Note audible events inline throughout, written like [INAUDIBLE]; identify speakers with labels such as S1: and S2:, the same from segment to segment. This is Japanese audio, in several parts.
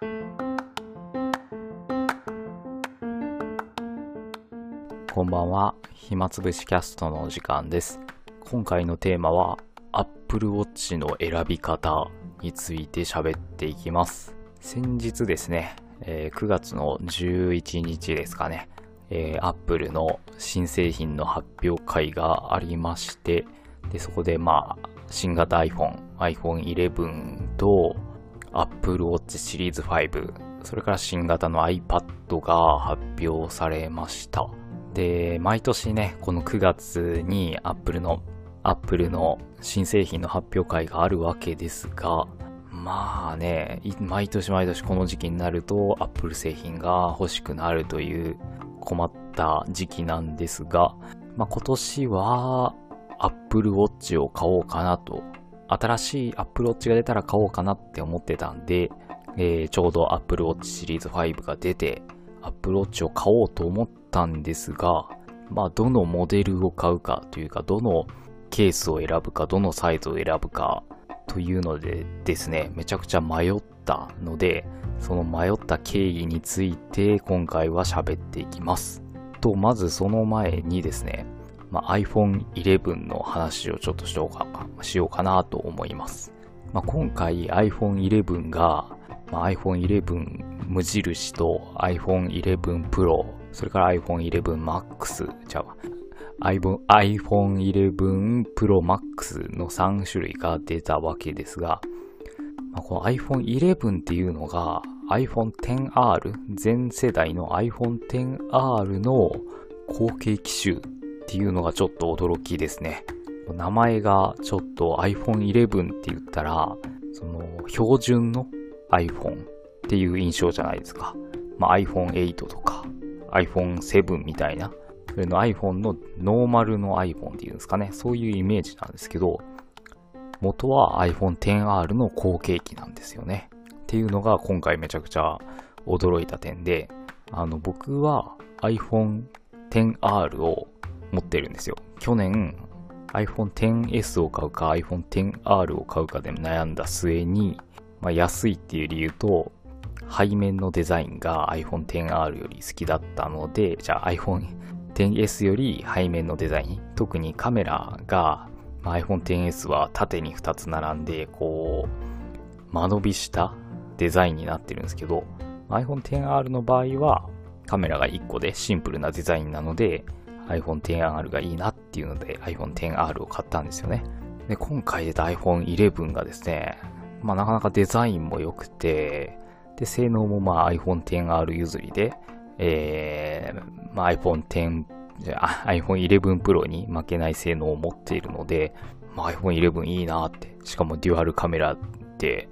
S1: こんばんは。暇つぶしキャストのお時間です。今回のテーマは Apple Watch の選び方について喋っていきます。先日ですね、えー9月の11日ですかね、えー Apple の新製品の発表会がありまして、で、そこでまあ、新型 iPhone、iPhone 11と Apple Watch シリーズ5、それから新型の iPad が発表されました。で、毎年ね、この9月に Apple の、Apple の新製品の発表会があるわけですが、まあね、毎年毎年この時期になると Apple 製品が欲しくなるという困った時期なんですが、まあ今年は Apple Watch を買おうかなと、新しい Apple Watch が出たら買おうかなって思ってたんで、えーちょうど Apple Watch シリーズ5が出て、Apple Watch を買おうと思ったんですが、まあ、どのモデルを買うかというか、どのケースを選ぶか、どのサイズを選ぶかというのでですね、めちゃくちゃ迷ったので、その迷った経緯について今回は喋っていきます。と、まずその前にですね、まあ、iPhone 11の話をちょっとしようかしようかなと思います。まあ、今回 iPhone 11が、まあ、iPhone 11無印と iPhone 11 Pro、それから iPhone 11 Max、じゃあ、iPhone, 11 Pro Max の3種類が出たわけですが、まあ、この iPhone 11っていうのが iPhone XR、全世代の iPhone XR の後継機種っていうのがちょっと驚きですね。名前がちょっと iPhone 11って言ったら、その標準の iPhone っていう印象じゃないですか。まあ、iPhone 8とか iPhone 7みたいな、それの iPhone のノーマルの iPhone っていうんですかね。そういうイメージなんですけど、元は iPhone XR の後継機なんですよね。っていうのが今回めちゃくちゃ驚いた点で、あの僕は iPhone XR を持ってるんですよ。去年 iPhone XS を買うか iPhone XR を買うかで悩んだ末に、まあ、安いっていう理由と背面のデザインが iPhone XR より好きだったので、じゃあ iPhone XS より背面のデザイン、特にカメラが、まあ、iPhone XS は縦に2つ並んで、こう、間延びしたデザインになってるんですけど、iPhone XR の場合はカメラが1個でシンプルなデザインなので、iPhone XR がいいなっていうので iPhone XR を買ったんですよね。で、今回出た iPhone 11がですね、まあなかなかデザインも良くて、で、性能もまあ iPhone XR 譲りで、えー、まあ iPhone X、じゃあ [LAUGHS] iPhone 11 Pro に負けない性能を持っているので、まあ iPhone 11いいなって、しかもデュアルカメラって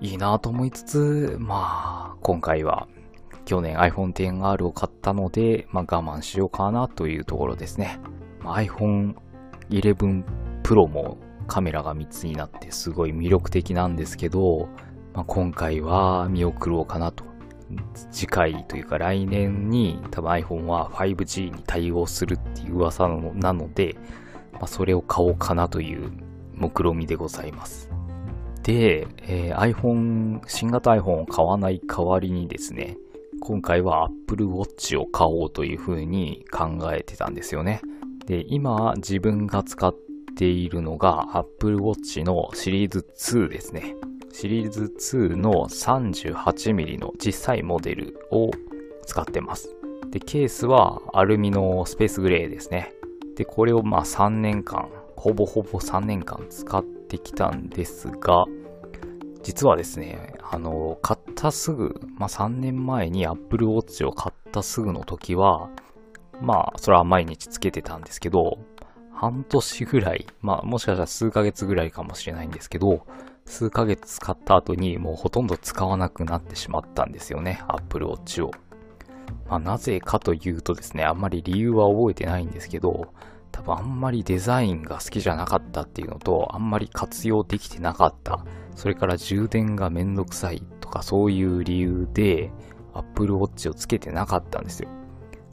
S1: いいなと思いつつ、まあ今回は去年 iPhone XR を買ったので、まあ、我慢しようかなというところですね。まあ、iPhone 11 Pro もカメラが3つになってすごい魅力的なんですけど、まあ、今回は見送ろうかなと。次回というか来年に多分 iPhone は 5G に対応するっていう噂なので、まあ、それを買おうかなという目論みでございます。で、えー iPhone、新型 iPhone を買わない代わりにですね、今回は Apple Watch を買おうというふうに考えてたんですよね。で、今自分が使っているのが Apple Watch のシリーズ2ですね。シリーズ2の 38mm の小さいモデルを使ってます。で、ケースはアルミのスペースグレーですね。で、これをまあ3年間、ほぼほぼ3年間使ってきたんですが、実はですね、あの、買ったすぐ、まあ、3年前に Apple Watch を買ったすぐの時は、まあ、それは毎日つけてたんですけど、半年ぐらい、まあ、もしかしたら数ヶ月ぐらいかもしれないんですけど、数ヶ月使った後にもうほとんど使わなくなってしまったんですよね、Apple Watch を。まあ、なぜかというとですね、あんまり理由は覚えてないんですけど、多分あんまりデザインが好きじゃなかったっていうのと、あんまり活用できてなかった。それから充電がめんどくさいとかそういう理由で Apple Watch をつけてなかったんですよ。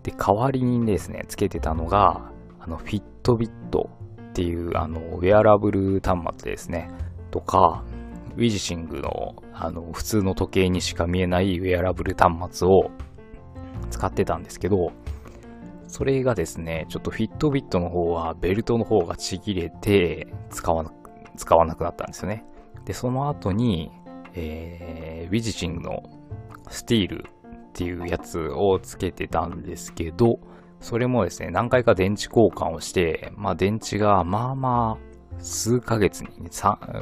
S1: で、代わりにですね、つけてたのが、あの、Fitbit っていう、あの、ウェアラブル端末ですね。とか、ウィジシングの、あの、普通の時計にしか見えないウェアラブル端末を使ってたんですけど、それがですね、ちょっとフィットビットの方はベルトの方がちぎれて使わな、使わなくなったんですよね。で、その後に、えー、ウィジシングのスティールっていうやつをつけてたんですけど、それもですね、何回か電池交換をして、まあ電池がまあまあ数ヶ月に、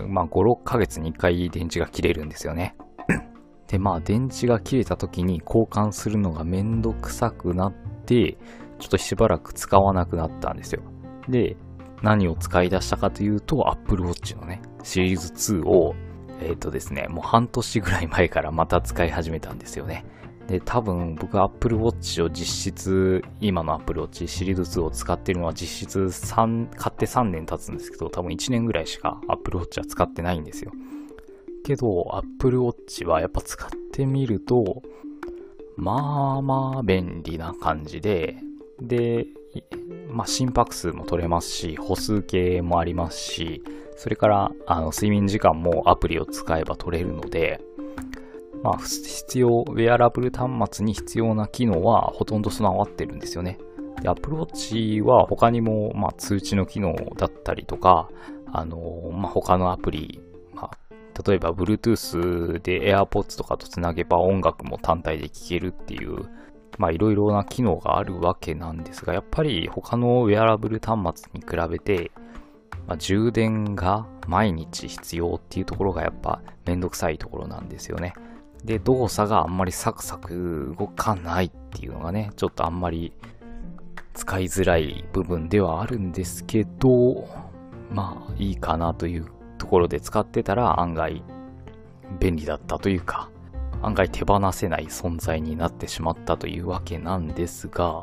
S1: まあ5、6ヶ月に1回電池が切れるんですよね。で、まあ電池が切れた時に交換するのがめんどくさくなって、ちょっとしばらく使わなくなったんですよ。で、何を使い出したかというと、Apple Watch のね、シリーズ2を、えっ、ー、とですね、もう半年ぐらい前からまた使い始めたんですよね。で、多分僕は Apple Watch を実質、今の Apple Watch シリーズ2を使ってるのは実質3、買って3年経つんですけど、多分1年ぐらいしか Apple Watch は使ってないんですよ。けど、Apple Watch はやっぱ使ってみると、まあまあ便利な感じで、で、まあ、心拍数も取れますし、歩数計もありますし、それから、あの、睡眠時間もアプリを使えば取れるので、まあ、必要、ウェアラブル端末に必要な機能はほとんど備わってるんですよね。で、Apple Watch は他にも、まあ、通知の機能だったりとか、あの、まあ、他のアプリ、まあ、例えば Bluetooth で AirPods とかとつなげば音楽も単体で聴けるっていう、まあいろいろな機能があるわけなんですが、やっぱり他のウェアラブル端末に比べて、まあ、充電が毎日必要っていうところがやっぱめんどくさいところなんですよね。で、動作があんまりサクサク動かないっていうのがね、ちょっとあんまり使いづらい部分ではあるんですけど、まあいいかなというところで使ってたら案外便利だったというか、案外手放せない存在になってしまったというわけなんですが、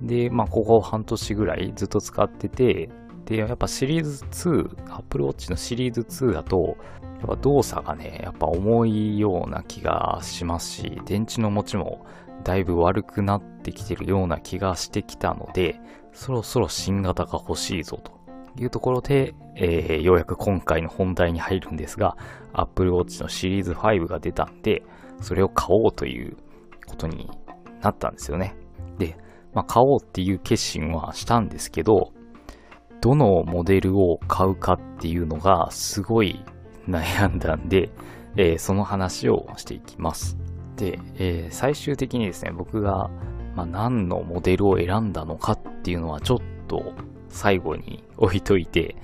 S1: で、まあ、ここ半年ぐらいずっと使ってて、で、やっぱシリーズ2、Apple Watch のシリーズ2だと、やっぱ動作がね、やっぱ重いような気がしますし、電池の持ちもだいぶ悪くなってきてるような気がしてきたので、そろそろ新型が欲しいぞと。いうところで、えー、ようやく今回の本題に入るんですが、Apple Watch のシリーズ5が出たんで、それを買おうということになったんですよね。で、まあ、買おうっていう決心はしたんですけど、どのモデルを買うかっていうのがすごい悩んだんで、えー、その話をしていきます。で、えー、最終的にですね、僕が、まあ、何のモデルを選んだのかっていうのはちょっと最後に置いといて、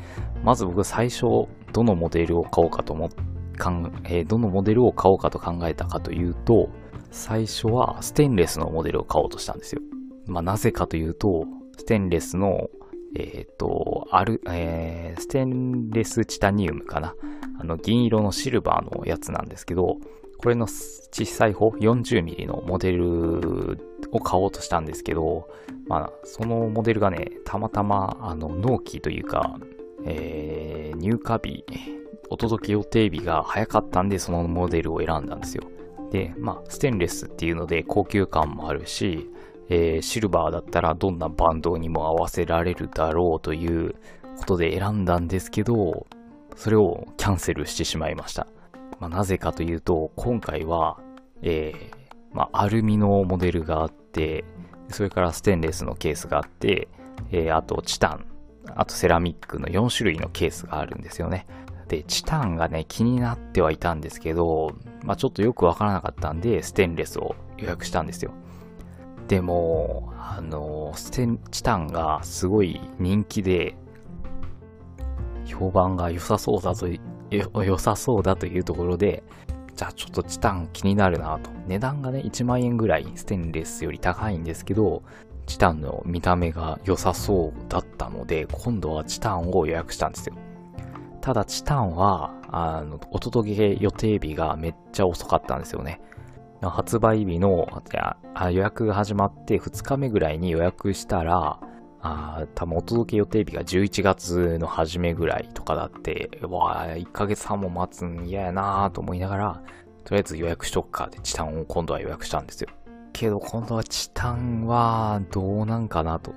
S1: まず僕最初どのモデルを買おうかと思ってかん、えー、どのモデルを買おうかと考えたかというと、最初はステンレスのモデルを買おうとしたんですよ。まあ、なぜかというと、ステンレスの、えっ、ー、と、ある、えー、ステンレスチタニウムかな。あの、銀色のシルバーのやつなんですけど、これの小さい方、40mm のモデルを買おうとしたんですけど、まあ、そのモデルがね、たまたま、あの、納期というか、えー、入荷日お届け予定日が早かったんで、そのモデルを選んだんですよ。で、まあ、ステンレスっていうので高級感もあるし、えー、シルバーだったらどんなバンドにも合わせられるだろうということで選んだんですけど、それをキャンセルしてしまいました。まあ、なぜかというと、今回は、えー、まあ、アルミのモデルがあって、それからステンレスのケースがあって、えー、あとチタン、あとセラミックの4種類のケースがあるんですよね。で、チタンがね、気になってはいたんですけど、まあちょっとよくわからなかったんで、ステンレスを予約したんですよ。でも、あの、ステン、チタンがすごい人気で、評判が良さそうだと、良さそうだというところで、じゃあちょっとチタン気になるなと。値段がね、1万円ぐらいステンレスより高いんですけど、チタンの見た目が良さそうだったので、今度はチタンを予約したんですよ。ただ、チタンは、あの、お届け予定日がめっちゃ遅かったんですよね。発売日の予約が始まって2日目ぐらいに予約したら、あ多分お届け予定日が11月の初めぐらいとかだって、わあ、1ヶ月半も待つん嫌やなと思いながら、とりあえず予約しとくかでチタンを今度は予約したんですよ。けど今度はチタンはどうなんかなと。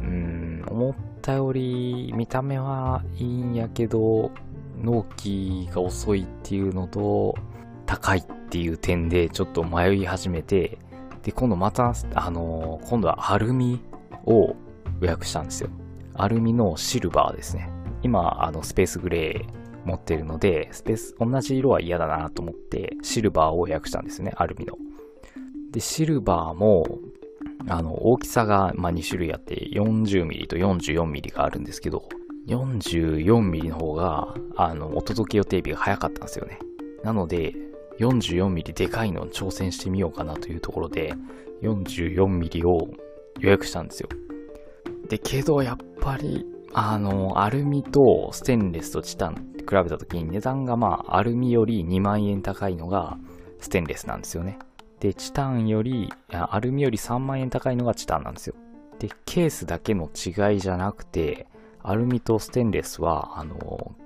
S1: うん、思ったより見た目はいいんやけど、納期が遅いっていうのと、高いっていう点でちょっと迷い始めて、で、今度また、あの、今度はアルミを予約したんですよ。アルミのシルバーですね。今、あの、スペースグレー持ってるので、スペース、同じ色は嫌だなと思って、シルバーを予約したんですね、アルミの。で、シルバーも、あの、大きさが、まあ、2種類あって、40mm と 44mm があるんですけど、44mm の方が、あの、お届け予定日が早かったんですよね。なので、44mm でかいのを挑戦してみようかなというところで、44mm を予約したんですよ。で、けどやっぱり、あの、アルミとステンレスとチタン比べた時に値段がまあ、アルミより2万円高いのがステンレスなんですよね。で、チタンより、アルミより3万円高いのがチタンなんですよ。で、ケースだけの違いじゃなくて、アルミとステンレスは、あの、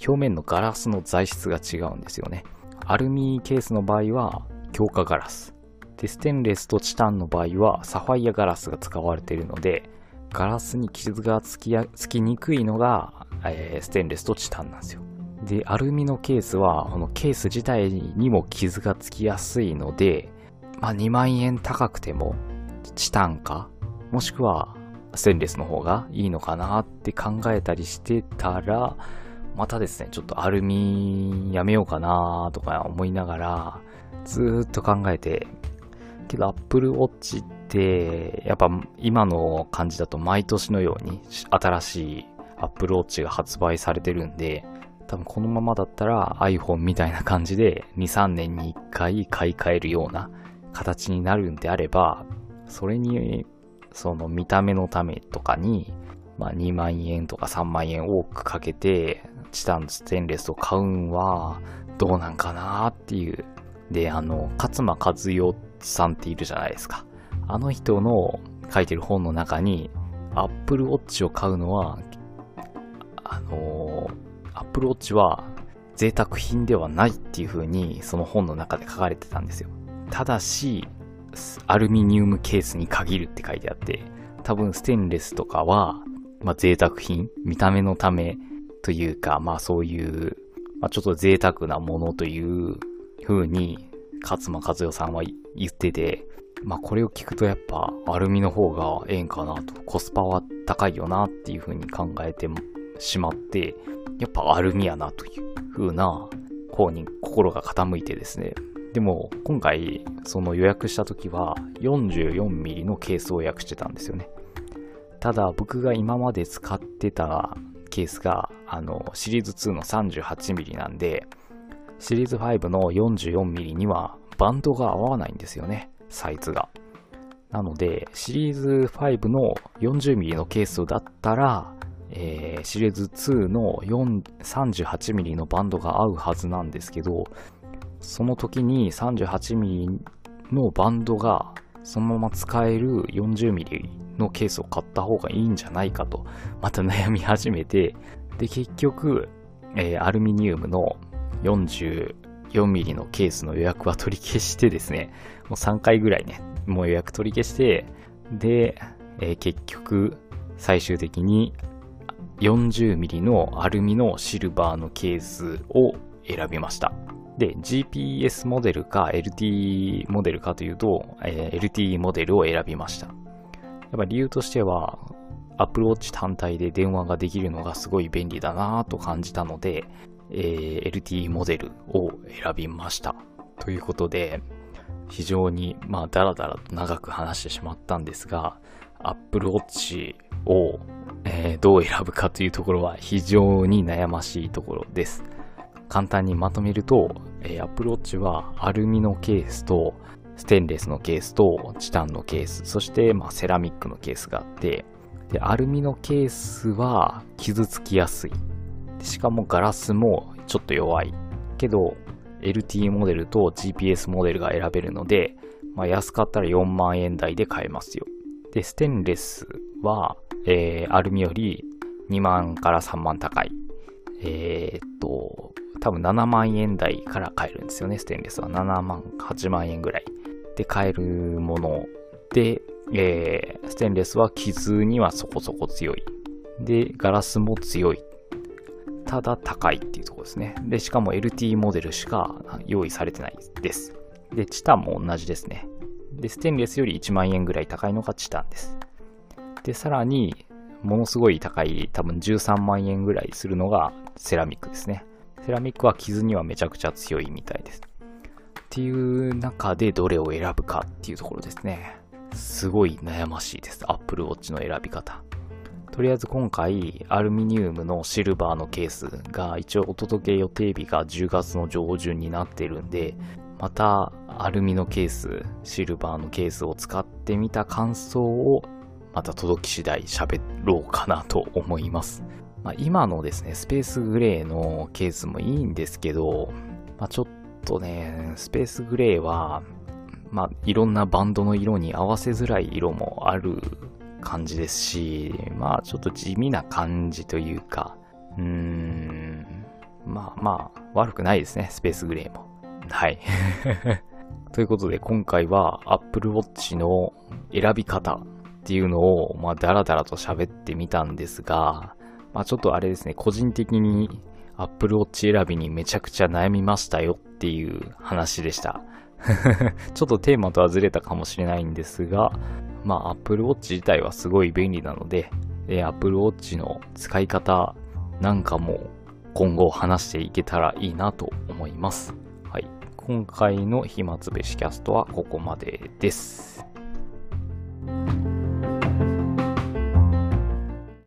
S1: 表面のガラスの材質が違うんですよね。アルミケースの場合は強化ガラス。で、ステンレスとチタンの場合はサファイアガラスが使われているので、ガラスに傷がつきやつきにくいのが、えー、ステンレスとチタンなんですよ。で、アルミのケースは、このケース自体にも傷がつきやすいので、まあ、2万円高くても、チタンか、もしくはステンレスの方がいいのかなって考えたりしてたら、またですね、ちょっとアルミやめようかなとか思いながら、ずーっと考えて、けど Apple Watch って、やっぱ今の感じだと毎年のように新しい Apple Watch が発売されてるんで、多分このままだったら iPhone みたいな感じで2、3年に1回買い替えるような形になるんであれば、それに、その見た目のためとかに、まあ2万円とか3万円多くかけて、チタンステンレスを買うんはどうなんかなっていう。で、あの、勝間和代さんっているじゃないですか。あの人の書いてる本の中に、Apple Watch を買うのは、あの、Apple Watch は贅沢品ではないっていう風にその本の中で書かれてたんですよ。ただし、アルミニウムケースに限るって書いてあって、多分ステンレスとかは、まあ、贅沢品、見た目のためというか、まあそういう、まあ、ちょっと贅沢なものという風に、勝間和代さんは言ってて、まあこれを聞くとやっぱアルミの方がええんかなと、コスパは高いよなっていう風に考えてしまって、やっぱアルミやなという風な方に心が傾いてですね、でも、今回、その予約した時は 44mm のケースを予約してたんですよね。ただ、僕が今まで使ってたケースが、あの、シリーズ2の 38mm なんで、シリーズ5の 44mm にはバンドが合わないんですよね、サイズが。なので、シリーズ5の 40mm のケースだったら、えー、シリーズ2の 38mm のバンドが合うはずなんですけど、その時に 38mm のバンドがそのまま使える 40mm のケースを買った方がいいんじゃないかと、また悩み始めて、で、結局、えー、アルミニウムの 44mm のケースの予約は取り消してですね、もう3回ぐらいね、もう予約取り消して、で、えー、結局、最終的に 40mm のアルミのシルバーのケースを選びました。で、GPS モデルか LTE モデルかというと、えー、LTE モデルを選びました。やっぱ理由としては、Apple Watch 単体で電話ができるのがすごい便利だなと感じたので、えー、LTE モデルを選びました。ということで、非常に、まあ、だらだらと長く話してしまったんですが、Apple Watch を、えー、どう選ぶかというところは非常に悩ましいところです。簡単にまとめると、えー、Apple Watch はアルミのケースと、ステンレスのケースと、チタンのケース、そして、まあ、セラミックのケースがあって、で、アルミのケースは傷つきやすい。しかもガラスもちょっと弱い。けど、LT モデルと GPS モデルが選べるので、まあ、安かったら4万円台で買えますよ。で、ステンレスは、えー、アルミより2万から3万高い。えー、っと、多分7万円台から買えるんですよね、ステンレスは。7万、8万円ぐらいで買えるもので、えー、ステンレスは傷にはそこそこ強い。で、ガラスも強い。ただ高いっていうところですね。で、しかも LT モデルしか用意されてないです。で、チタンも同じですね。で、ステンレスより1万円ぐらい高いのがチタンです。で、さらに、ものすごい高い、多分13万円ぐらいするのがセラミックですね。セラミックは傷にはめちゃくちゃ強いみたいです。っていう中でどれを選ぶかっていうところですね。すごい悩ましいです。Apple Watch の選び方。とりあえず今回、アルミニウムのシルバーのケースが一応お届け予定日が10月の上旬になってるんで、またアルミのケース、シルバーのケースを使ってみた感想をまた届き次第喋ろうかなと思います。まあ、今のですね、スペースグレーのケースもいいんですけど、まあ、ちょっとね、スペースグレーは、まあ、いろんなバンドの色に合わせづらい色もある感じですし、まあ、ちょっと地味な感じというか、うーん、まあまあ、悪くないですね、スペースグレーも。はい。[LAUGHS] ということで、今回は Apple Watch の選び方っていうのを、まあ、だらだらと喋ってみたんですが、まあちょっとあれですね、個人的に Apple Watch 選びにめちゃくちゃ悩みましたよっていう話でした。[LAUGHS] ちょっとテーマとはずれたかもしれないんですが、まあ Apple Watch 自体はすごい便利なので、え Apple Watch の使い方なんかも今後話していけたらいいなと思います。はい。今回の暇つぶしキャストはここまでです。